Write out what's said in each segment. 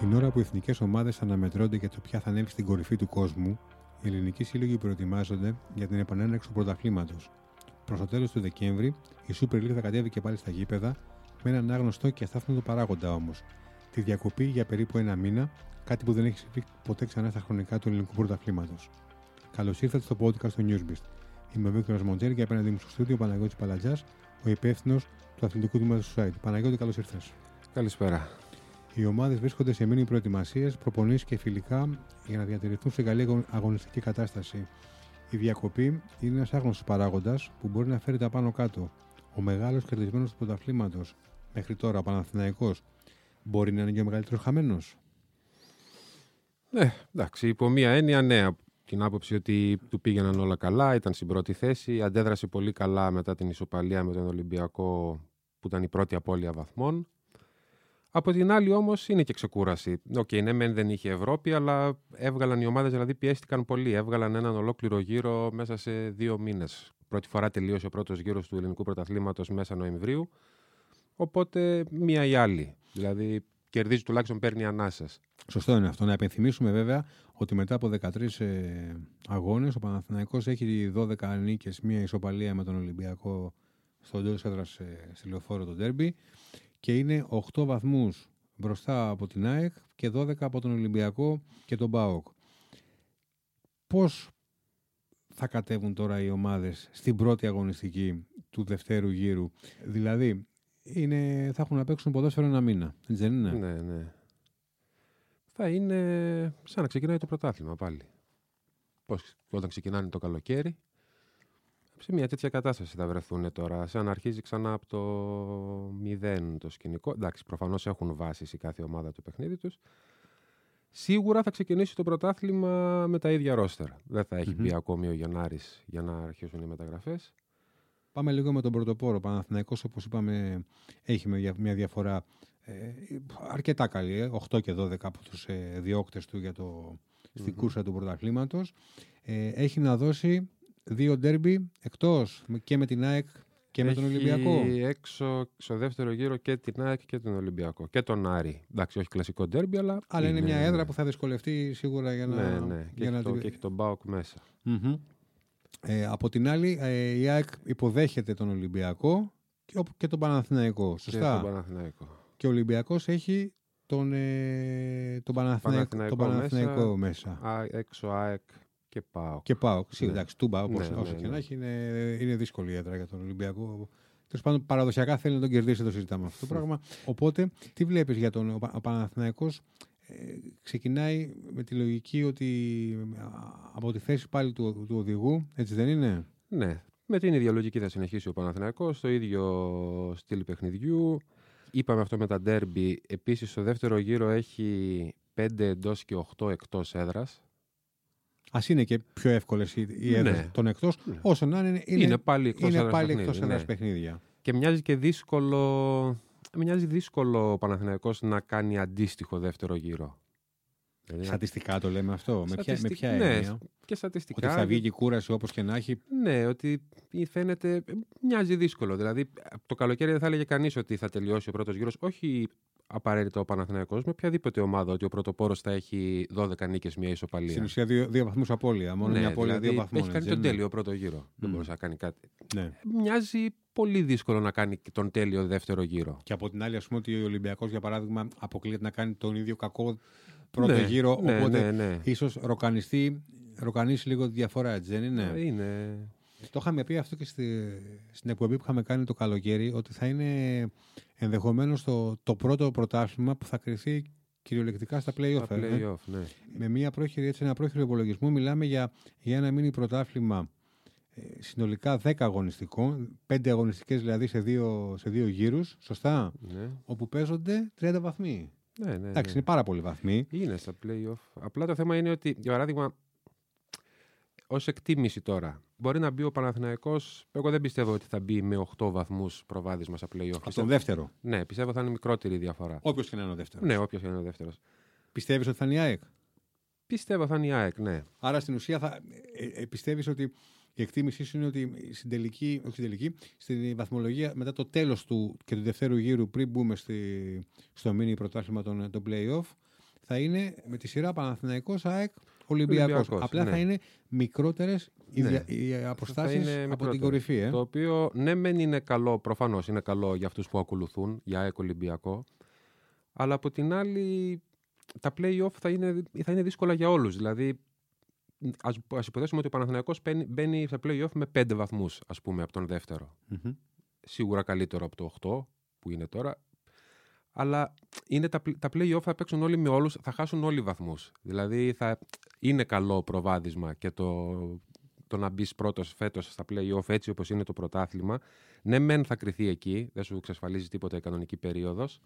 Την ώρα που οι εθνικές ομάδες αναμετρώνται για το ποια θα ανέβει στην κορυφή του κόσμου, οι ελληνικοί σύλλογοι προετοιμάζονται για την επανέναρξη του πρωταθλήματος. Προς το τέλος του Δεκέμβρη, η Super League θα κατέβει και πάλι στα γήπεδα, με έναν άγνωστο και αστάθμητο παράγοντα όμως. Τη διακοπή για περίπου ένα μήνα, κάτι που δεν έχει συμβεί ποτέ ξανά στα χρονικά του ελληνικού πρωταθλήματος. Καλώς ήρθατε στο podcast του Newsbeast. Είμαι ο Βίκτορας Μοντζέρη και απέναντί μου στο στούντιο ο Παναγιώτης Παλατζάς, ο υπεύθυνος του αθλητικού τμήματος του site. Παναγιώτη, καλώς ήρθες. Καλησπέρα. Οι ομάδες βρίσκονται σε μήνυ προετοιμασίες, προπονήσεις και φιλικά για να διατηρηθούν σε καλή αγωνιστική κατάσταση. Η διακοπή είναι ένας άγνωστος παράγοντας που μπορεί να φέρει τα πάνω κάτω. Ο μεγάλος κερδισμένος του πρωταθλήματος μέχρι τώρα, ο Παναθηναϊκός, μπορεί να είναι και ο μεγαλύτερος χαμένος. Ναι, εντάξει, υπό μία έννοια, ναι, την άποψη ότι του πήγαιναν όλα καλά, ήταν στην πρώτη θέση, αντέδρασε πολύ καλά μετά την ισοπαλία με τον Ολυμπιακό που ήταν η πρώτη απώλεια βαθμών. Από την άλλη όμως είναι και ξεκούραση. OK, okay, ναι, μεν δεν είχε Ευρώπη, αλλά έβγαλαν οι ομάδες, δηλαδή πιέστηκαν πολύ. Έβγαλαν έναν ολόκληρο γύρο μέσα σε δύο μήνες. Πρώτη φορά τελείωσε ο πρώτος γύρος του ελληνικού πρωταθλήματος μέσα Νοεμβρίου. Οπότε μία η άλλη. Δηλαδή κερδίζει τουλάχιστον παίρνει ανάσες. Σωστό είναι αυτό. Να υπενθυμίσουμε βέβαια ότι μετά από 13 ε, αγώνες ο Παναθηναϊκός έχει 12 νίκες, μία ισοπαλία με τον Ολυμπιακό στο τέλος έδρας ε, στη λεωφόρο το Ντέρμπι και είναι 8 βαθμούς μπροστά από την ΑΕΚ και 12 από τον Ολυμπιακό και τον ΠΑΟΚ. Πώς θα κατέβουν τώρα οι ομάδες στην πρώτη αγωνιστική του δευτέρου γύρου; Δηλαδή, είναι, θα έχουν να παίξουν ποδόσφαιρο ένα μήνα. Δεν είναι; Ναι, ναι. Θα είναι σαν να ξεκινάει το πρωτάθλημα πάλι. Πώς όταν ξεκινάνε το καλοκαίρι σε μια τέτοια κατάσταση θα βρεθούν τώρα. Σαν να αρχίζει ξανά από το μηδέν το σκηνικό. Εντάξει, προφανώς έχουν βάσεις η κάθε ομάδα του παιχνίδι τους. Σίγουρα θα ξεκινήσει το πρωτάθλημα με τα ίδια ρόστερ. Δεν θα έχει mm-hmm. μπει ακόμη ο Γενάρη για να αρχίσουν οι μεταγραφές. Πάμε λίγο με τον πρωτοπόρο. Παναθηναϊκός, όπως είπαμε, έχει μια διαφορά ε, αρκετά καλή. 8 ε, και 12 από τους ε, διώκτες του για το, mm-hmm. στην κούρσα του πρωταθλήματος. Ε, έχει να δώσει δύο ντέρμπι εκτός και με την ΑΕΚ και με τον Ολυμπιακό. έξω στο δεύτερο γύρο και την ΑΕΚ και τον Ολυμπιακό. Και τον Άρη. Εντάξει, όχι κλασικό ντέρμπι, αλλά. Αλλά είναι, μια έδρα που θα δυσκολευτεί σίγουρα για να. Ναι, ναι. Και, έχει, το, και έχει τον Μπάουκ μέσα. Ε, από την άλλη, ε, η ΑΕΚ υποδέχεται τον Ολυμπιακό και, και τον Παναθηναϊκό. Σωστά. Και τον Παναθηναϊκό. Και ο Ολυμπιακός έχει τον, ε, τον Παναθηναϊκό, Παναθηναϊκό, τον Παναθηναϊκό μέσα. μέσα. Α, έξω ΑΕΚ και πάω. Και πάω. Ναι. Εντάξει, τούμπα, όπως, ναι, όσο ναι, και ναι. να έχει, είναι, είναι δύσκολη η έδρα για τον Ολυμπιακό. Τέλος πάντων, παραδοσιακά θέλει να τον κερδίσει, το συζητάμε αυτό το πράγμα. Οπότε, τι βλέπεις για τον ο Παναθηναϊκός; Ε, ξεκινάει με τη λογική ότι από τη θέση πάλι του, του οδηγού, έτσι δεν είναι; Ναι, με την ίδια λογική θα συνεχίσει ο Παναθηναϊκός, το ίδιο στυλ παιχνιδιού. Είπαμε αυτό με τα ντέρμπι. Επίσης, στο δεύτερο γύρο έχει 5 εντός και 8 εκτός έδρας. Α είναι και πιο εύκολες οι έδρες ναι. των εκτός, ναι. όσο να είναι. Είναι, είναι πάλι εκτός έδρας ναι. παιχνίδια. Και μοιάζει και δύσκολο. Μοιάζει δύσκολο ο Παναθηναϊκός να κάνει αντίστοιχο δεύτερο γύρο. Δηλαδή, στατιστικά το λέμε αυτό. Με ποια, με ποια ναι, έννοια; Και στατιστικά. Ότι θα βγει και η κούραση όπως και να έχει. Ναι, ότι φαίνεται. Μοιάζει δύσκολο. Δηλαδή, το καλοκαίρι δεν θα έλεγε κανείς ότι θα τελειώσει ο πρώτος γύρος. Όχι απαραίτητα ο Παναθηναϊκός με οποιαδήποτε ομάδα ότι ο πρωτοπόρος θα έχει 12 νίκες, μια ισοπαλία. Στην ουσία δύο, δύο βαθμούς απώλεια. Μόνο ναι, μια απώλεια δηλαδή, δύο βαθμούς. Έχει κάνει τον τέλειο πρώτο γύρο. Mm. Δεν μπορούσε να κάνει κάτι. Ναι. Μοιάζει πολύ δύσκολο να κάνει τον τέλειο δεύτερο γύρο. Και από την άλλη, ας πούμε ότι ο Ολυμπιακός για παράδειγμα αποκλείεται να κάνει τον ίδιο κακό πρώτο ναι, γύρο. Ναι, οπότε ναι, ναι. ίσως ροκανιστεί, ροκανίσει λίγο τη διαφορά, έτσι δεν είναι; Είναι. Το είχαμε πει αυτό και στη, στην εκπομπή που είχαμε κάνει το καλοκαίρι, ότι θα είναι ενδεχομένως το, το πρώτο πρωτάθλημα που θα κρυθεί κυριολεκτικά στα play-off. Στα ε, play-off ναι. Με μια πρόχειρη, έτσι, ένα πρόχειρο υπολογισμό μιλάμε για, για ένα μίνι πρωτάθλημα ε, συνολικά 10 αγωνιστικών, 5 αγωνιστικές δηλαδή σε δύο, σε δύο γύρους, σωστά, ναι. όπου παίζονται 30 βαθμοί. Ναι, ναι, Εντάξει, ναι. είναι πάρα πολλοί βαθμοί. Είναι στα play-off. Απλά το θέμα είναι ότι, για παράδειγμα, ως εκτίμηση τώρα, μπορεί να μπει ο Παναθηναϊκός, εγώ δεν πιστεύω ότι θα μπει με 8 βαθμούς προβάδισμα στα play-off. Από τον δεύτερο. Ναι, πιστεύω θα είναι μικρότερη η διαφορά. Όποιος και να είναι ο δεύτερος. Ναι, όποιος και να είναι ο δεύτερος. Πιστεύεις ότι θα είναι η ΑΕΚ; Πιστεύω θα είναι η ΑΕΚ, ναι. Άρα στην ουσία θα ε, ε, πιστεύεις ότι η εκτίμησή σου είναι ότι στην τελική, όχι στην τελική, στην βαθμολογία μετά το τέλος του και του δευτέρου γύρου, πριν μπούμε στη, στο μίνι πρωτάθλημα των, των play-off, θα είναι με τη σειρά Παναθηναϊκός ΑΕΚ Ολυμπιακός. Ολυμπιακός, Απλά ναι. θα είναι μικρότερες οι, Ναι. δια- οι Θα αποστάσεις είναι από την μικρότερο. κορυφή. Ε. Το οποίο ναι, μεν είναι καλό, προφανώς είναι καλό για αυτούς που ακολουθούν, για ΑΕΚ Ολυμπιακό. Αλλά από την άλλη, τα play-off θα είναι, θα είναι δύσκολα για όλους. Δηλαδή, ας, ας υποθέσουμε ότι ο Παναθηναϊκός μπαίνει, μπαίνει στα play-off με 5 βαθμούς, ας πούμε, από τον δεύτερο. Μμμ. Σίγουρα καλύτερο από το 8 που είναι τώρα. Αλλά είναι τα, πλ- τα play-off θα παίξουν όλοι με όλους, θα χάσουν όλοι βαθμούς. Δηλαδή θα είναι καλό προβάδισμα και το, το να μπεις πρώτος φέτος στα play-off έτσι όπως είναι το πρωτάθλημα. Ναι, μεν θα κρυθεί εκεί, δεν σου εξασφαλίζει τίποτα η κανονική περίοδος.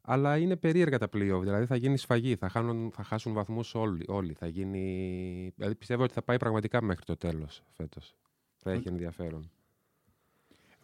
Αλλά είναι περίεργα τα play-off, δηλαδή θα γίνει σφαγή, θα, χάνουν, θα χάσουν βαθμούς όλοι, όλοι. Θα γίνει... Δηλαδή πιστεύω ότι θα πάει πραγματικά μέχρι το τέλος φέτος. Θα έχει ενδιαφέρον.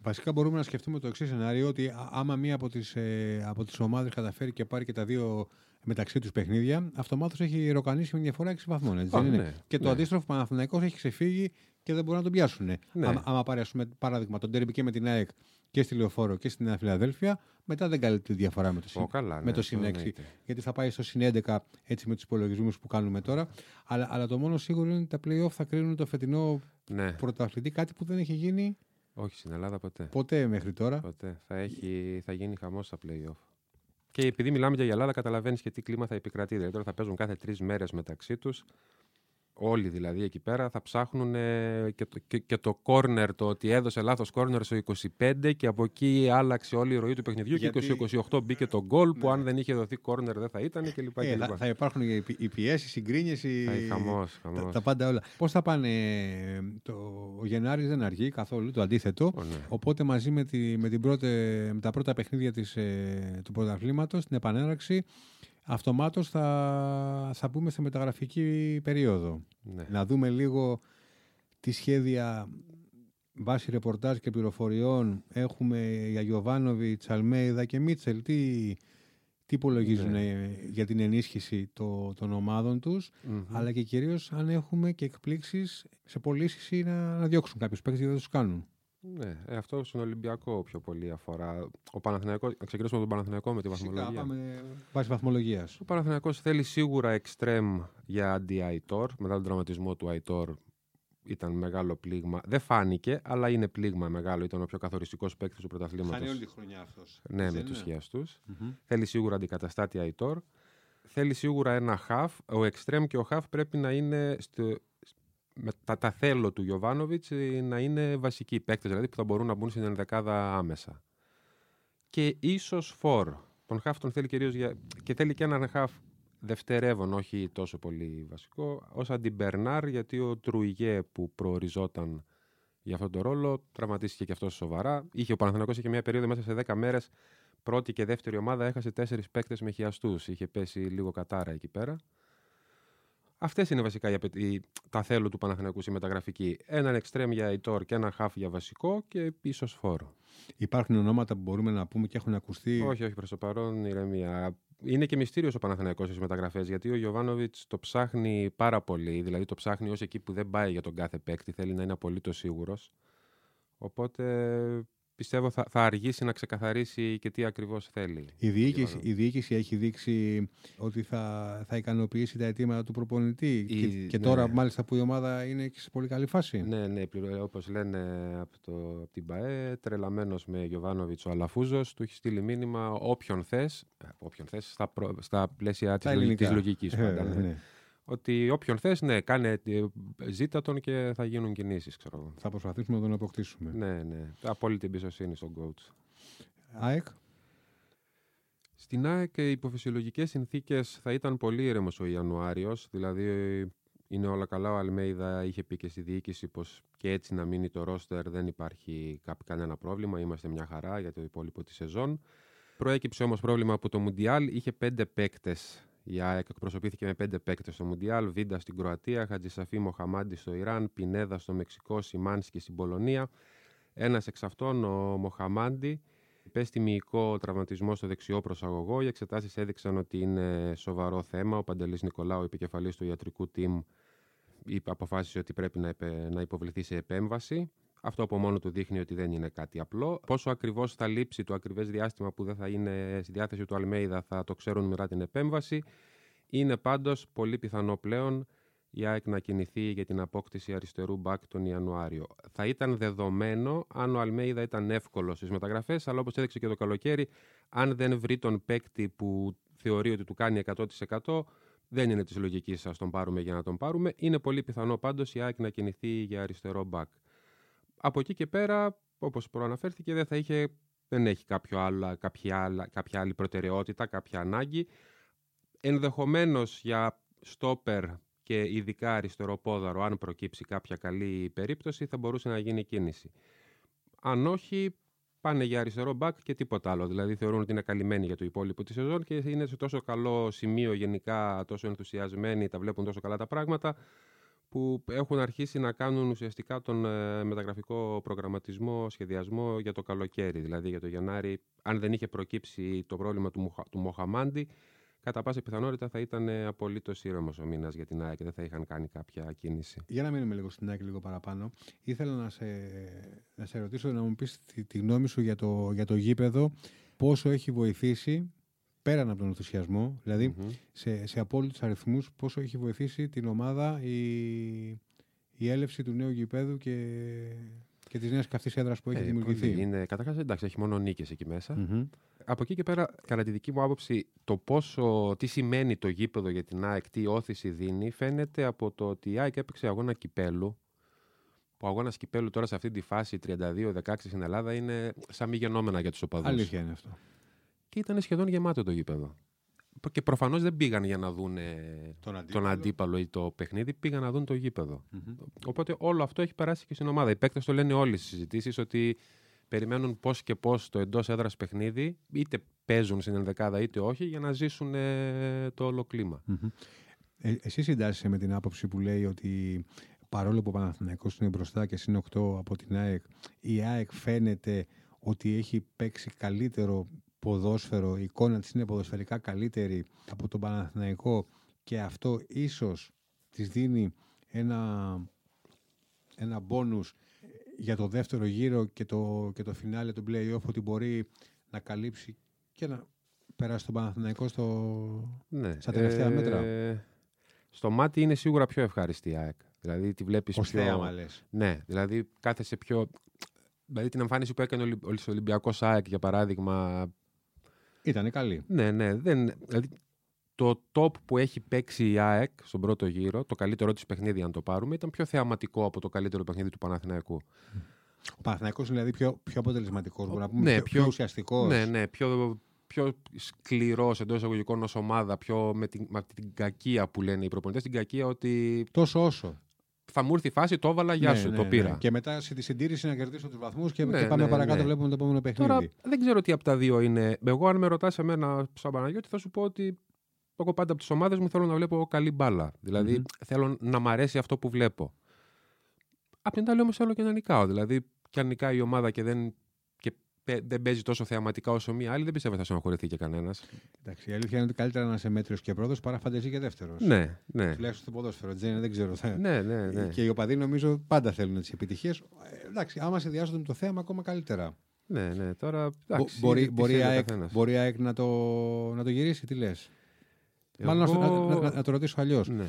Βασικά μπορούμε να σκεφτούμε το εξής σενάριο ότι α- άμα μία από τις, ε, από τις ομάδες καταφέρει και πάρει και τα δύο μεταξύ τους παιχνίδια, αυτομάτως έχει ροκανίσει με διαφορά 6 βαθμών. Έτσι, Α, δεν είναι; ναι, και το ναι. αντίστροφο Παναθηναϊκός έχει ξεφύγει και δεν μπορούν να τον πιάσουν. Ναι. Άμα, άμα πάρει, ας πούμε, παράδειγμα, τον τέρμπι και με την ΑΕΚ και στη Λεωφόρο και στη Νέα Φιλαδέλφια, μετά δεν καλύπτει τη διαφορά με το, συν, Ω, καλά, με ναι, το αυτό συν 6. εννοείται. Γιατί θα πάει στο συν 11 έτσι με τους υπολογισμούς που κάνουμε τώρα. Αλλά, αλλά το μόνο σίγουρο είναι ότι τα playoff θα κρίνουν το φετινό Ναι, πρωταθλητή, κάτι που δεν έχει γίνει όχι στην Ελλάδα ποτέ. ποτέ μέχρι τώρα. Ποτέ. Θα, έχει, θα γίνει χαμός στα play-off. Και επειδή μιλάμε για η Ελλάδα, καταλαβαίνεις και τι κλίμα θα επικρατεί. Δηλαδή τώρα θα παίζουν κάθε τρεις μέρες μεταξύ τους. Όλοι δηλαδή εκεί πέρα θα ψάχνουν ε, και, το, και, και το corner, το ότι έδωσε λάθος corner στο 25 και από εκεί άλλαξε όλη η ροή του παιχνιδιού Γιατί- και 28 μπήκε το γκολ που Ναι. αν δεν είχε δοθεί corner δεν θα ήταν κλπ. Ε, κλπ. θα, θα υπάρχουν οι, πι- οι πιέσεις, οι συγκρίνειε, Θα έχει χαμός, τα, χαμός. τα πάντα όλα. Πώς θα πάνε, ε, το, ο Γενάρης δεν αργεί καθόλου, το αντίθετο. Ω, ναι. Οπότε μαζί με, τη, με, την πρώτη, με τα πρώτα παιχνίδια της, ε, του πρωταθλήματος, την επανέναρξη, αυτομάτως θα, θα μπούμε σε μεταγραφική περίοδο. Ναι. Να δούμε λίγο τι σχέδια βάσει ρεπορτάζ και πληροφοριών έχουμε για Γιωβάνοβιτς, Αλμέιδα και Μίτσελ. Τι, τι υπολογίζουν Ναι. ε, για την ενίσχυση το- των ομάδων τους, Μμμ. αλλά και κυρίως αν έχουμε και εκπλήξεις σε πωλήσεις ή να, να διώξουν κάποιους παίκτες γιατί δεν τους κάνουν. Ναι, ε, αυτό στον Ολυμπιακό πιο πολύ αφορά. Ο Παναθηναϊκός, να ξεκινήσουμε με τον Παναθηναϊκό με τη βαθμολογία. Φυσικά, πάμε βάσει βαθμολογίας. Ο Παναθηναϊκός θέλει σίγουρα εξτρέμ για αντι-Αϊτόρ. Μετά τον τραυματισμό του Αϊτόρ ήταν μεγάλο πλήγμα. Δεν φάνηκε, αλλά είναι πλήγμα μεγάλο. Ήταν ο πιο καθοριστικός παίκτης του πρωταθλήματος. τη χρονιά αυτός. Ναι, με τους χιαστού. Θέλει σίγουρα αντικαταστάτη Αϊτόρ. Θέλει σίγουρα ένα χαφ. Ο εξτρέμ και ο χαφ πρέπει να είναι στο, με τα, τα θέλω του Γιωβάνοβιτς να είναι βασικοί παίκτες, δηλαδή που θα μπορούν να μπουν στην ενδεκάδα άμεσα. Και ίσως φορ. Τον χαφ τον θέλει κυρίως για. και θέλει και έναν χαφ δευτερεύον, όχι τόσο πολύ βασικό, ως αντιμπερνάρ, γιατί ο Τρουιγέ που προοριζόταν για αυτόν τον ρόλο τραυματίστηκε και αυτός σοβαρά. Είχε ο Παναθηναϊκός είχε μια περίοδο μέσα σε 10 μέρες. Πρώτη και δεύτερη ομάδα έχασε τέσσερις παίκτες με χιαστούς. Είχε πέσει λίγο κατάρα εκεί πέρα. Αυτές είναι βασικά οι, απαιτ- οι- τα θέλω του Παναθηναϊκού στη μεταγραφική. Έναν εξτρέμ για Ιτόρ και ένα χαφ για βασικό και ίσω φόρο. Υπάρχουν ονόματα που μπορούμε να πούμε και έχουν ακουστεί. Όχι, όχι, προς το παρόν ηρεμία. Είναι και μυστήριος ο Παναθηναϊκός στις μεταγραφές γιατί ο Γιωβάνοβιτς το ψάχνει πάρα πολύ. Δηλαδή το ψάχνει ως εκεί που δεν πάει για τον κάθε παίκτη. Θέλει να είναι απολύτως σίγουρος. Οπότε πιστεύω θα, θα αργήσει να ξεκαθαρίσει και τι ακριβώς θέλει. Η διοίκηση, Γιωβάνοβιτς. η διοίκηση έχει δείξει ότι θα, θα ικανοποιήσει τα αιτήματα του προπονητή. Η- και, και ναι. τώρα, μάλιστα, που η ομάδα είναι και σε πολύ καλή φάση. Ναι, ναι, όπως λένε από, το, από την ΠαΕ, τρελαμένος με Γιωβάνοβιτς ο Αλαφούζος, του έχει στείλει μήνυμα όποιον θες, όποιον θες, στα, προ- στα πλαίσια της Τα ελληνικά. λογικής Ε, πάντα. ναι. ναι. Ότι όποιον θες, ναι, κάνε, ε, ζήτα τον και θα γίνουν κινήσεις, ξέρω εγώ. Θα προσπαθήσουμε να τον αποκτήσουμε. Ναι, ναι. Απόλυτη εμπιστοσύνη στον coach. ΑΕΚ; Στην ΑΕΚ οι υποφυσιολογικές συνθήκες θα ήταν πολύ ήρεμος ο Ιανουάριος, δηλαδή είναι όλα καλά. Ο Αλμέιδα είχε πει και στη διοίκηση πως και έτσι να μείνει το ρόστερ δεν υπάρχει κάπου κανένα πρόβλημα, είμαστε μια χαρά για το υπόλοιπο της σεζόν. Προέκυψε όμως πρόβλημα από το Μουντιάλ, είχε πέντε παίκτες. Η ΑΕΚ εκπροσωπήθηκε με πέντε παίκτες στο Μουντιάλ, Βίντα στην Κροατία, Χατζησαφή Μοχαμάντη στο Ιράν, Πινέδα στο Μεξικό, Σιμάνσκι στην Πολωνία. Ένας εξ αυτών, ο Μοχαμάντη, Πέστη μυϊκό τραυματισμό στο δεξιό προσαγωγό. Οι εξετάσεις έδειξαν ότι είναι σοβαρό θέμα. Ο Παντελής Νικολάου, επικεφαλής του ιατρικού team, είπε, αποφάσισε ότι πρέπει να, επε- να υποβληθεί σε επέμβαση. Αυτό από μόνο του δείχνει ότι δεν είναι κάτι απλό. Πόσο ακριβώς θα λείψει το ακριβές διάστημα που δεν θα είναι στη διάθεση του Αλμέιδα θα το ξέρουν μετά την επέμβαση. Είναι πάντως πολύ πιθανό πλέον η ΑΕΚ να κινηθεί για την απόκτηση αριστερού μπακ τον Ιανουάριο. Θα ήταν δεδομένο αν ο Αλμέιδα ήταν εύκολος στις μεταγραφές, αλλά όπως έδειξε και το καλοκαίρι, αν δεν βρει τον παίκτη που θεωρεί ότι του κάνει 100%, δεν είναι της λογικής σα τον πάρουμε για να τον πάρουμε. Είναι πολύ πιθανό πάντως η ΑΕΚ να κινηθεί για αριστερό μπακ. Από εκεί και πέρα, όπως προαναφέρθηκε, δεν θα είχε. Δεν έχει κάποιο άλλο, κάποια, άλλα, κάποια άλλη προτεραιότητα, κάποια ανάγκη. Ενδεχομένως για στόπερ και ειδικά αριστερό πόδαρο, αν προκύψει κάποια καλή περίπτωση, θα μπορούσε να γίνει κίνηση. Αν όχι, πάνε για αριστερό μπακ και τίποτα άλλο. Δηλαδή θεωρούν ότι είναι καλυμμένοι για το υπόλοιπο της σεζόν και είναι σε τόσο καλό σημείο γενικά, τόσο ενθουσιασμένοι, τα βλέπουν τόσο καλά τα πράγματα, που έχουν αρχίσει να κάνουν ουσιαστικά τον ε, μεταγραφικό προγραμματισμό, σχεδιασμό για το καλοκαίρι. Δηλαδή για το Γενάρη, αν δεν είχε προκύψει το πρόβλημα του, του Μοχαμάντη, κατά πάσα πιθανότητα θα ήταν απολύτως ήρεμος ο μήνας για την ΑΕΚ και δεν θα είχαν κάνει κάποια κίνηση. Για να μείνουμε λίγο στην ΑΕΚ λίγο παραπάνω, ήθελα να σε, να σε ρωτήσω να μου πεις τη, τη, γνώμη σου για το, για το γήπεδο, πόσο έχει βοηθήσει πέραν από τον ενθουσιασμό, δηλαδή mm-hmm. σε, σε απόλυτους αριθμούς, πόσο έχει βοηθήσει την ομάδα η, η έλευση του νέου γηπέδου και, και της νέας καυτής έδρας που έχει ε, δημιουργηθεί. Είναι, καταρχάς, εντάξει, έχει μόνο νίκες εκεί μέσα. Mm-hmm. Από εκεί και πέρα, κατά τη δική μου άποψη, το πόσο, τι σημαίνει το γήπεδο για την ΑΕΚ, τι όθηση δίνει, φαίνεται από το ότι η ΑΕΚ έπαιξε αγώνα κυπέλου. Ο αγώνα κυπέλου τώρα σε αυτή τη φάση 32-16 στην Ελλάδα είναι σαν μη γενόμενα για τους οπαδούς. Αλήθεια είναι αυτό. Και ήταν σχεδόν γεμάτο το γήπεδο. Και προφανώς δεν πήγαν για να δουν τον αντίπαλο. τον αντίπαλο ή το παιχνίδι, πήγαν να δουν το γήπεδο. Mm-hmm. Οπότε όλο αυτό έχει περάσει και στην ομάδα. Οι παίκτες το λένε όλε στις συζητήσεις ότι περιμένουν πώς και πώς το εντός έδρας παιχνίδι, είτε παίζουν στην ενδεκάδα είτε όχι, για να ζήσουν ε, το όλο κλίμα. Mm-hmm. Ε, εσύ συντάσσεσαι με την άποψη που λέει ότι παρόλο που ο Παναθηναϊκός είναι μπροστά και είναι 8 από την ΑΕΚ, η ΑΕΚ φαίνεται ότι έχει παίξει καλύτερο ποδόσφαιρο, η εικόνα της είναι ποδοσφαιρικά καλύτερη από τον Παναθηναϊκό και αυτό ίσως της δίνει ένα, ένα μπόνους για το δεύτερο γύρο και το, και το φινάλε του play-off ότι μπορεί να καλύψει και να περάσει τον Παναθηναϊκό στο, ναι, στα τελευταία ε, μέτρα. Στο μάτι είναι σίγουρα πιο ευχάριστη η ΑΕΚ. Δηλαδή τη βλέπεις Ως πιο... Θέαμα, Ναι, δηλαδή κάθεσαι πιο... Δηλαδή την εμφάνιση που έκανε ο Ολυμπιακός ΑΕΚ για παράδειγμα ήταν καλή. Ναι, ναι. Δεν, δηλαδή, το top που έχει παίξει η ΑΕΚ στον πρώτο γύρο, το καλύτερο της παιχνίδι, αν το πάρουμε, ήταν πιο θεαματικό από το καλύτερο παιχνίδι του Παναθηναϊκού. Ο Παναθηναϊκός είναι δηλαδή πιο, πιο αποτελεσματικός, μπορούμε να πούμε. Ναι, πιο, πιο ουσιαστικός. Ναι, ναι, πιο, πιο σκληρός εντός εισαγωγικών ως ομάδα, πιο με την, με την κακία που λένε οι προπονητές. Την κακία ότι. Τόσο όσο θα μου έρθει η φάση, το έβαλα, γεια ναι, σου, ναι, το πήρα. Ναι. Και μετά σε τη συντήρηση να κερδίσω τους βαθμούς και, ναι, και, πάμε ναι, παρακάτω, ναι. βλέπουμε το επόμενο παιχνίδι. Τώρα δεν ξέρω τι από τα δύο είναι. Εγώ, αν με ρωτάς εμένα, σαν Παναγιώτη, θα σου πω ότι εγώ πάντα από τις ομάδες μου θέλω να βλέπω καλή μπάλα. Δηλαδή mm-hmm. θέλω να μ' αρέσει αυτό που βλέπω. Απ' την άλλη όμως θέλω και να νικάω. Δηλαδή, και αν νικάει η ομάδα και δεν δεν παίζει τόσο θεαματικά όσο μία άλλη, δεν πιστεύω θα στενοχωρηθεί και κανένας. Εντάξει, η αλήθεια είναι ότι καλύτερα να είσαι μέτριος και πρώτος παρά φανταζή και δεύτερος. Ναι, ναι. Τουλάχιστον στο ποδόσφαιρο. Τζένι, δεν ξέρω. Θα... Ναι, ναι, ναι. Και οι οπαδοί νομίζω πάντα θέλουν τις επιτυχίες. Ε, εντάξει, άμα συνδυάζονται με το θέαμα, ακόμα καλύτερα. Ναι, ναι. Τώρα. Εντάξει, μπορεί, μπορεί, η ΑΕΚ, μπορεί η ΑΕΚ να το, να το γυρίσει, τι λες; Εγώ... Μάλλον να, να, να, το ρωτήσω αλλιώς. Ναι.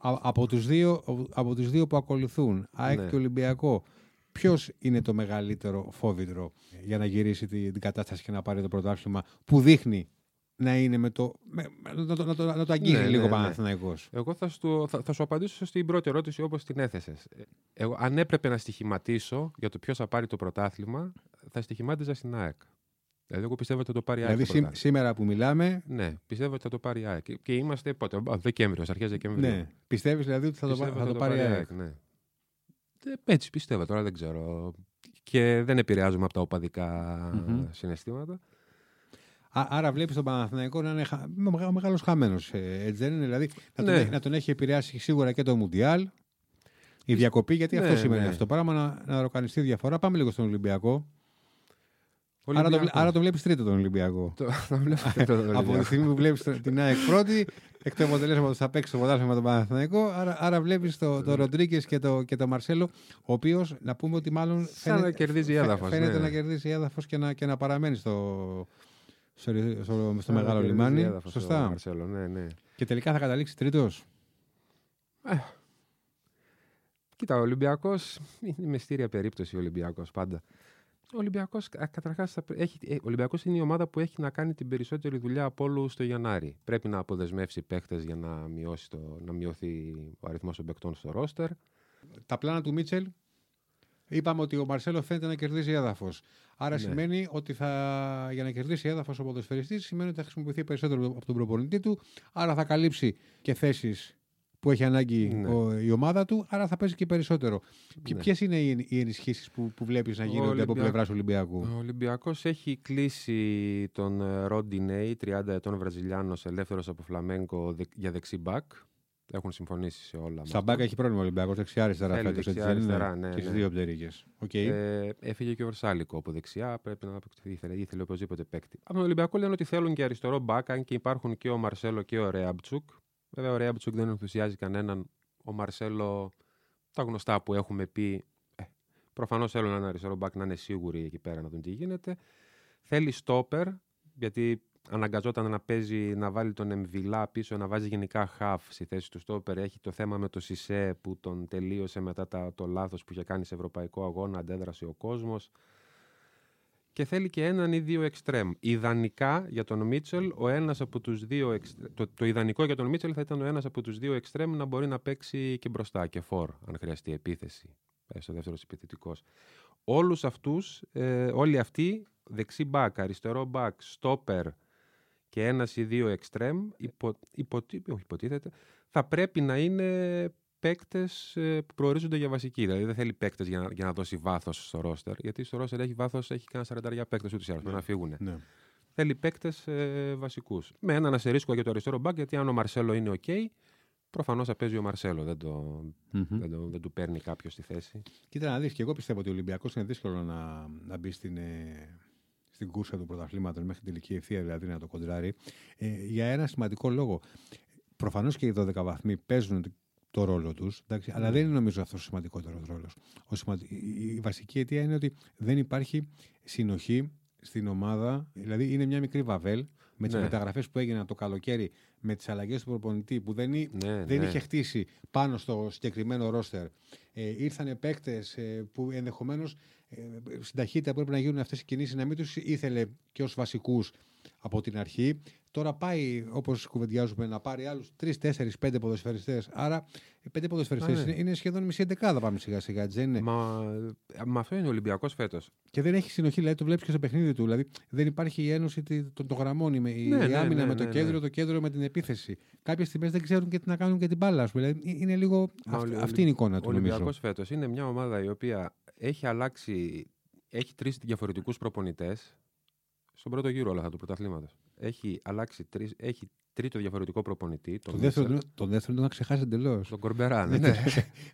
από, τους δύο, από τους δύο που ακολουθούν, ΑΕΚ ναι. και Ολυμπιακό, ποιος είναι το μεγαλύτερο φόβητρο για να γυρίσει την, την κατάσταση και να πάρει το πρωτάθλημα που δείχνει να είναι με το. Με, να, το, να, το, να το αγγίζει ναι, λίγο ναι, ναι. Εγώ θα σου, θα, θα σου απαντήσω στην πρώτη ερώτηση όπως την έθεσες. Εγώ, αν έπρεπε να στοιχηματίσω για το ποιος θα πάρει το πρωτάθλημα, θα στοιχημάτιζα στην ΑΕΚ. Δηλαδή, εγώ πιστεύω ότι θα το πάρει η ΑΕΚ. Δηλαδή, σήμερα που μιλάμε. Ναι, πιστεύω ότι θα το πάρει η ΑΕΚ. Και είμαστε πότε, Δεκέμβριος, αρχές Δεκεμβρίου. Ναι. Πιστεύεις δηλαδή ότι θα, το, θα, το, πάρει η ΑΕΚ. Ναι. Ε, έτσι πιστεύω τώρα, δεν ξέρω. Και δεν επηρεάζουμε από τα οπαδικά mm-hmm. συναισθήματα. Α, άρα βλέπεις τον Παναθηναϊκό να είναι χα... μεγάλος χαμένος. Ε, έτσι δεν είναι; Δηλαδή να τον, ναι. έχει, να τον έχει επηρεάσει σίγουρα και το Μουντιάλ. Η διακοπή, γιατί ναι, αυτό σημαίνει ναι. αυτό. Πράγμα να, να ροκανιστεί διαφορά. Πάμε λίγο στον Ολυμπιακό. Άρα το, άρα το βλέπεις τρίτο τον Ολυμπιακό. Το, βλέπω τρίτο τον Ολυμπιακό. Από τη στιγμή που βλέπεις την ΑΕΚ πρώτη, εκ του αποτελέσματος θα παίξει το πρωτάθλημα με τον Παναθηναϊκό. Άρα, άρα βλέπεις το, το Ροντρίγκες και το, και το Μαρσέλο, ο οποίος να πούμε ότι μάλλον φαίνεται, να κερδίζει έδαφος. Φαίνεται ναι. να κερδίζει έδαφος και να, και να παραμένει στο, στο, στο, στο μεγάλο λιμάνι. Σωστά. Μαρσέλο, ναι, ναι. Και τελικά θα καταλήξει τρίτος. Ε, κοίτα, ο Ολυμπιακός είναι μυστήρια περίπτωση ο Ολυμπιακός πάντα. Ο Ολυμπιακό καταρχάς είναι η ομάδα που έχει να κάνει την περισσότερη δουλειά από όλους στο Γενάρη. Πρέπει να αποδεσμεύσει παίχτες για να, μειώσει το, να μειωθεί ο αριθμός των παικτών στο ρόστερ. Τα πλάνα του Μίτσελ Είπαμε ότι ο Μαρσέλο φαίνεται να κερδίζει έδαφος. Άρα ναι. σημαίνει ότι θα, για να κερδίσει έδαφος ο ποδοσφαιριστής σημαίνει ότι θα χρησιμοποιηθεί περισσότερο από τον προπονητή του. Άρα θα καλύψει και θέσεις που έχει ανάγκη ναι. ο, η ομάδα του, άρα θα παίζει και περισσότερο. Ναι. Ποιες είναι οι, οι ενισχύσεις που, που βλέπεις να γίνονται Ολυμπια... από πλευράς Ολυμπιακού; Ο Ολυμπιακός έχει κλείσει τον Ροντινέη, 30 ετών Βραζιλιάνος, ελεύθερος από Φλαμέγκο για δεξί μπακ. Έχουν συμφωνήσει σε όλα. Στα μπάκα έχει πρόβλημα ο Ολυμπιακός. Δεξιά-αριστερά φέτος. Δεξιά-αριστερά, ναι. Και στις ναι. δύο πτέρυγες. Okay. Ε, έφυγε και ο Βερσάλικο από δεξιά. Πρέπει να αποκτηθεί. Ήθελε, ήθελε οπωσδήποτε παίκτη. Από τον Ολυμπιακό λένε ότι θέλουν και αριστερό μπάκα, αν και υπάρχουν και ο Μαρσέλο και ο Ρέαμπτσουκ. Βέβαια, ο Ρέαμπτσουκ δεν ενθουσιάζει κανέναν. Ο Μαρσέλο, τα γνωστά που έχουμε πει. Ε, Προφανώς θέλουν ένα αριστερό μπακ να είναι σίγουροι εκεί πέρα να δουν τι γίνεται. Θέλει στόπερ, γιατί αναγκαζόταν να παίζει, να βάλει τον Εμβιλά πίσω, να βάζει γενικά χαφ στη θέση του στόπερ. Έχει το θέμα με το Σισε που τον τελείωσε μετά τα, το λάθος που είχε κάνει σε ευρωπαϊκό αγώνα, αντέδρασε ο κόσμος. Και θέλει και έναν ή δύο εξτρέμ. Ιδανικά για τον Μίτσελ, ο ένας από τους δύο το, το ιδανικό για τον Μίτσελ θα ήταν ο ένας από τους δύο εξτρέμ να μπορεί να παίξει και μπροστά και φορ, αν χρειαστεί επίθεση. στο δεύτερο επιθετικό. Όλους αυτούς, ε, όλοι αυτοί, δεξί μπακ, αριστερό μπακ, στόπερ, και ένας ή δύο εξτρέμ, υπο, όχι υποτίθεται, θα πρέπει να είναι παίκτες ε, που προορίζονται για βασική. Δηλαδή δεν θέλει παίκτες για, να, για να δώσει βάθος στο ρόστερ. Γιατί στο ρόστερ έχει βάθος, έχει κανένα σαρανταριά παίκτες ούτως ή άλλως. Ναι. να φύγουν. Ναι. Θέλει παίκτες ε, βασικούς. Με έναν αστερίσκο για το αριστερό μπακ, γιατί αν ο Μαρσέλο είναι OK, προφανώς θα παίζει ο Μαρσέλο. Δεν, το, mm-hmm. δεν, το, δεν του παίρνει κάποιος στη θέση. Κοίτα να δεις, και εγώ πιστεύω ότι ο Ολυμπιακός είναι δύσκολο να, να μπει στην, ε, στην κούρσα του πρωταθλήματος μέχρι την τελική ευθεία, δηλαδή να το κοντράρει, ε, για ένα σημαντικό λόγο. Προφανώς και οι 12 βαθμοί παίζουν το ρόλο τους, αλλά ναι. δεν είναι νομίζω αυτός ο σημαντικότερος ρόλος. Η βασική αιτία είναι ότι δεν υπάρχει συνοχή στην ομάδα, δηλαδή είναι μια μικρή βαβέλ με τις ναι. μεταγραφές που έγιναν το καλοκαίρι, με τις αλλαγές του προπονητή που δεν, ναι, δεν ναι. είχε χτίσει πάνω στο συγκεκριμένο ρόστερ. Ε, ήρθαν παίκτες ε, που ενδεχομένως ε, στην ταχύτητα που έπρεπε να γίνουν αυτές οι κινήσεις να μην τους ήθελε και ως βασικούς από την αρχή. Τώρα πάει, όπως κουβεντιάζουμε, να πάρει άλλους 3, 4, 5 ποδοσφαιριστές. Άρα, οι 5 ποδοσφαιριστές ναι. είναι, σχεδόν μισή εντεκάδα. Πάμε σιγά σιγά. Δεν Μα, μα αυτό είναι ο Ολυμπιακός φέτος. Και δεν έχει συνοχή, δηλαδή το βλέπεις και στο παιχνίδι του. Δηλαδή δεν υπάρχει η ένωση των το γραμμών, η, ναι, η ναι, άμυνα ναι, με το ναι, κέντρο, το κέντρο με την επίθεση. Κάποιες στιγμές δεν ξέρουν και τι να κάνουν και την μπάλα. Δηλαδή είναι λίγο. Μα, αυτή, αυτή είναι η εικόνα του. Ο Ολυμπιακός φέτος είναι μια ομάδα η οποία έχει αλλάξει. Έχει τρεις διαφορετικούς προπονητές στον πρώτο γύρο όλα αυτά του πρωταθλήματος. Έχει αλλάξει τρεις, έχει τρίτο διαφορετικό προπονητή. Τον το, δεύτερο, το δεύτερο το να ξεχάσει εντελώς. Τον Κορμπεράν. Ναι. ναι.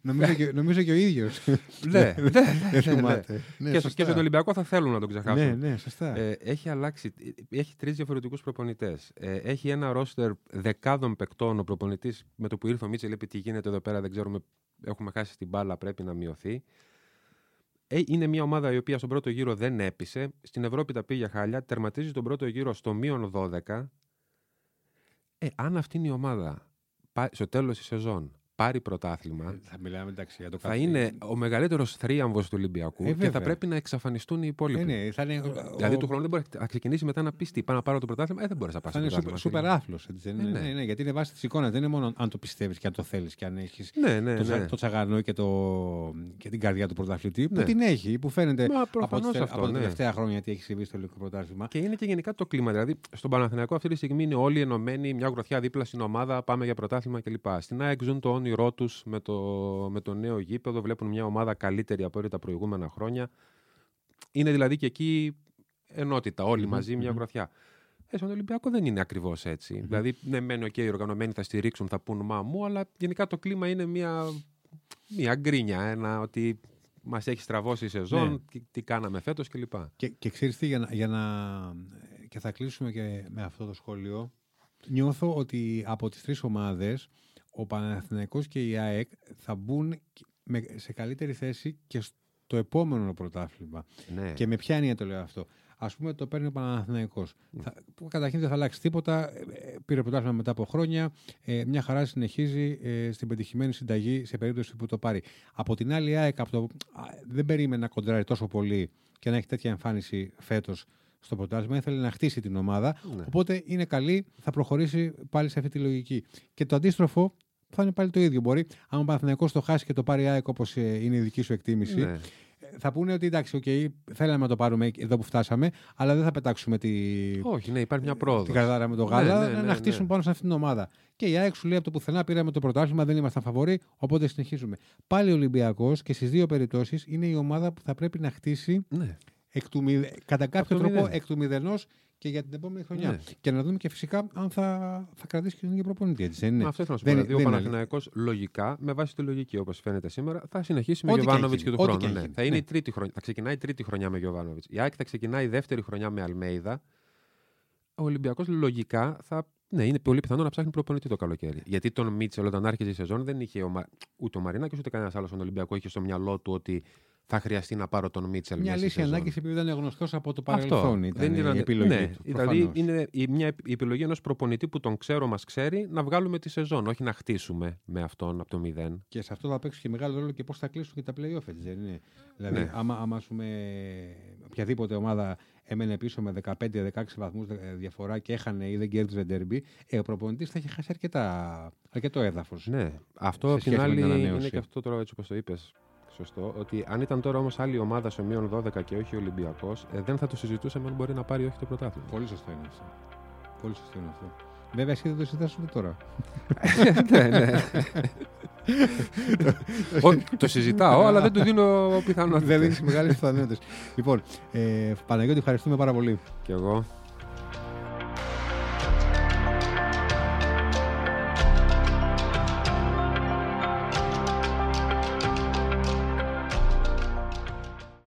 νομίζω, και, νομίζω και ο ίδιος. ναι, ναι, ναι, ναι, ναι. Και, και στον Ολυμπιακό θα θέλουν να τον ξεχάσουν. Ναι, ναι, σωστά. Ε, έχει αλλάξει. Έχει τρεις διαφορετικούς προπονητές. Ε, έχει ένα ρόστερ δεκάδων παικτών. Ο προπονητής με το που ήρθε ο Μίτσελ είπε τι γίνεται εδώ πέρα, δεν ξέρουμε. Έχουμε χάσει την μπάλα, πρέπει να μειωθεί. Ε, είναι μια ομάδα η οποία στον πρώτο γύρο δεν έπεισε. Στην Ευρώπη τα πήγε χάλια. Τερματίζει τον πρώτο γύρο στο μείον 12. Ε, αν αυτή είναι η ομάδα στο τέλος της σεζόν πάρει πρωτάθλημα. Ε, θα μιλάμε εντάξει για το Θα είναι ο μεγαλύτερος θρίαμβος του Ολυμπιακού ε, και θα πρέπει να εξαφανιστούν οι υπόλοιποι. Ε, ναι, θα είναι... Δηλαδή του χρόνου δεν μπορεί να ξεκινήσει μετά να πει τι, πάω να πάρω το πρωτάθλημα. Ε, δεν μπορείς να πάρει. Θα είναι σούπερ άθλος. Ε, ναι. ναι, ναι, γιατί είναι βάση της εικόνας. Δεν είναι μόνο αν το πιστεύεις και αν το θέλεις και αν έχεις ναι, ναι, το, ναι. το τσαγανό και, το, και την καρδιά του πρωταθλητή που ναι. την έχει, που φαίνεται από, αυτό, από τα ναι. τελευταία χρόνια γιατί έχει συμβεί στο ελληνικό πρωτάθλημα. Και είναι και γενικά το κλίμα. Δηλαδή στον Παναθηναϊκό αυτή τη στιγμή είναι όλοι ενωμένοι, μια γροθιά δίπλα στην ομάδα, πάμε για πρωτάθλημα κλπ. Στην ΑΕΚ ζουν το όνειρό τους με το, με το νέο γήπεδο, βλέπουν μια ομάδα καλύτερη από ό,τι τα προηγούμενα χρόνια. Είναι δηλαδή και εκεί ενότητα, όλοι μαζί, μια γροθιά. Ε, στον Ολυμπιακό δεν είναι ακριβώς έτσι. Δηλαδή, ναι, μένω και οι οργανωμένοι θα στηρίξουν, θα πούν μα μου, αλλά γενικά το κλίμα είναι μια, μια γκρίνια. Ένα ότι μας έχει στραβώσει η σεζόν, ναι. τι, τι, κάναμε φέτος κλπ. Και, και ξέρεις τι, για να, για να. και θα κλείσουμε και με αυτό το σχόλιο. Νιώθω ότι από τις τρεις ομάδες ο Παναθηναϊκός και η ΑΕΚ θα μπουν σε καλύτερη θέση και το επόμενο πρωτάθλημα. Ναι. Και με ποια έννοια το λέω αυτό. Α πούμε, το παίρνει ο Παναθηναϊκός. Που καταρχήν δεν θα αλλάξει τίποτα. Ε, ε, Πήρε πρωτάθλημα μετά από χρόνια. Ε, μια χαρά συνεχίζει ε, στην πετυχημένη συνταγή σε περίπτωση που το πάρει. Από την άλλη, η ΑΕΚ από το, α, δεν περίμενε να κοντράρει τόσο πολύ και να έχει τέτοια εμφάνιση φέτος στο πρωτάθλημα. Ήθελε να χτίσει την ομάδα. Ναι. Οπότε είναι καλή, θα προχωρήσει πάλι σε αυτή τη λογική. Και το αντίστροφο θα είναι πάλι το ίδιο. Μπορεί, αν ο Παναθηναϊκός το χάσει και το πάρει η ΑΕΚ όπως είναι η δική σου εκτίμηση, Ναι. θα πούνε ότι εντάξει, okay, θέλαμε να το πάρουμε εδώ που φτάσαμε, αλλά δεν θα πετάξουμε τη, Όχι, ναι, υπάρχει μια πρόοδος. την καρδάρα με το Ναι, γάλα, ναι, να- ναι, να χτίσουν ναι. πάνω σε αυτήν την ομάδα. Και η ΑΕΚ σου λέει από το πουθενά πήραμε το πρωτάθλημα, δεν ήμασταν φαβοροί, οπότε συνεχίζουμε. Πάλι ο Ολυμπιακός και στις δύο περιπτώσεις είναι η ομάδα που θα πρέπει να χτίσει Ναι. εκ του μηδε- κατά κάποιο το τρόπο μηδέν. εκ του μηδενός και για την επόμενη χρονιά. Ναι. Και να δούμε και φυσικά αν θα, θα κρατήσει και τον ίδιο προπονητή. Έτσι, δεν είναι. Μα αυτό ήθελα να σου Δεν πω. είναι- Δηλαδή, ο δεν είναι- Παναθηναϊκός λογικά, με βάση τη λογική όπως φαίνεται σήμερα, θα συνεχίσει με Ό,τι και αν Γιωβάνοβιτ και γίνει, του ό,τι χρόνου. και αν Ναι. γίνει. Θα, είναι Ναι. η τρίτη χρονιά, θα ξεκινάει η τρίτη χρονιά με Γιωβάνοβιτς. Η ΑΕΚ θα ξεκινάει η δεύτερη χρονιά με Αλμέιδα. Ο Ολυμπιακός λογικά θα. Ναι, είναι πολύ πιθανό να ψάχνει προπονητή το καλοκαίρι. Γιατί τον Μίτσελ όταν άρχιζε η σεζόν δεν είχε ο Μα... ούτε ο Μαρινάκης ούτε κανένας άλλος στον Ολυμπιακό είχε στο μυαλό του ότι θα χρειαστεί να πάρω τον Μίτσελ. Μια μέσα στη λύση σεζόν. ανάγκη επειδή ήταν γνωστός από το Αυτό. παρελθόν. Ήταν δεν ήταν η επιλογή ναι, του. δηλαδή προφανώς. είναι η, μια, η επιλογή ενός προπονητή που τον ξέρω, μας ξέρει, να βγάλουμε τη σεζόν. Όχι να χτίσουμε με αυτόν από το μηδέν. Και σε αυτό θα παίξει και μεγάλο ρόλο και πώς θα κλείσουν και τα playoff, έτσι δεν είναι. Δηλαδή, Ναι. άμα, άμα ας πούμε, οποιαδήποτε ομάδα έμενε πίσω με 15-16 βαθμούς διαφορά και έχανε ή δεν κέρδιζε derby, ε, ο προπονητής θα είχε χάσει αρκετά, αρκετό έδαφος. Ναι, αυτό Σε απ' την σχέση με άλλη την είναι ανανέωση. και αυτό τώρα έτσι όπως το είπες. Σωστό. Ότι αν ήταν τώρα όμως άλλη ομάδα στο μείον 12 και όχι ο Ολυμπιακός, ε, δεν θα το συζητούσαμε αν μπορεί να πάρει ή όχι το πρωτάθλημα. Πολύ σωστό είναι αυτό. Πολύ σωστό είναι αυτό. Βέβαια, εσύ δεν το συζητάς ούτε τώρα. ναι, ναι. Ω, το συζητάω, αλλά δεν του δίνω πιθανότητα. δεν δίνει μεγάλες πιθανότητες. λοιπόν, ε, Παναγιώτη, ευχαριστούμε πάρα πολύ. Κι εγώ.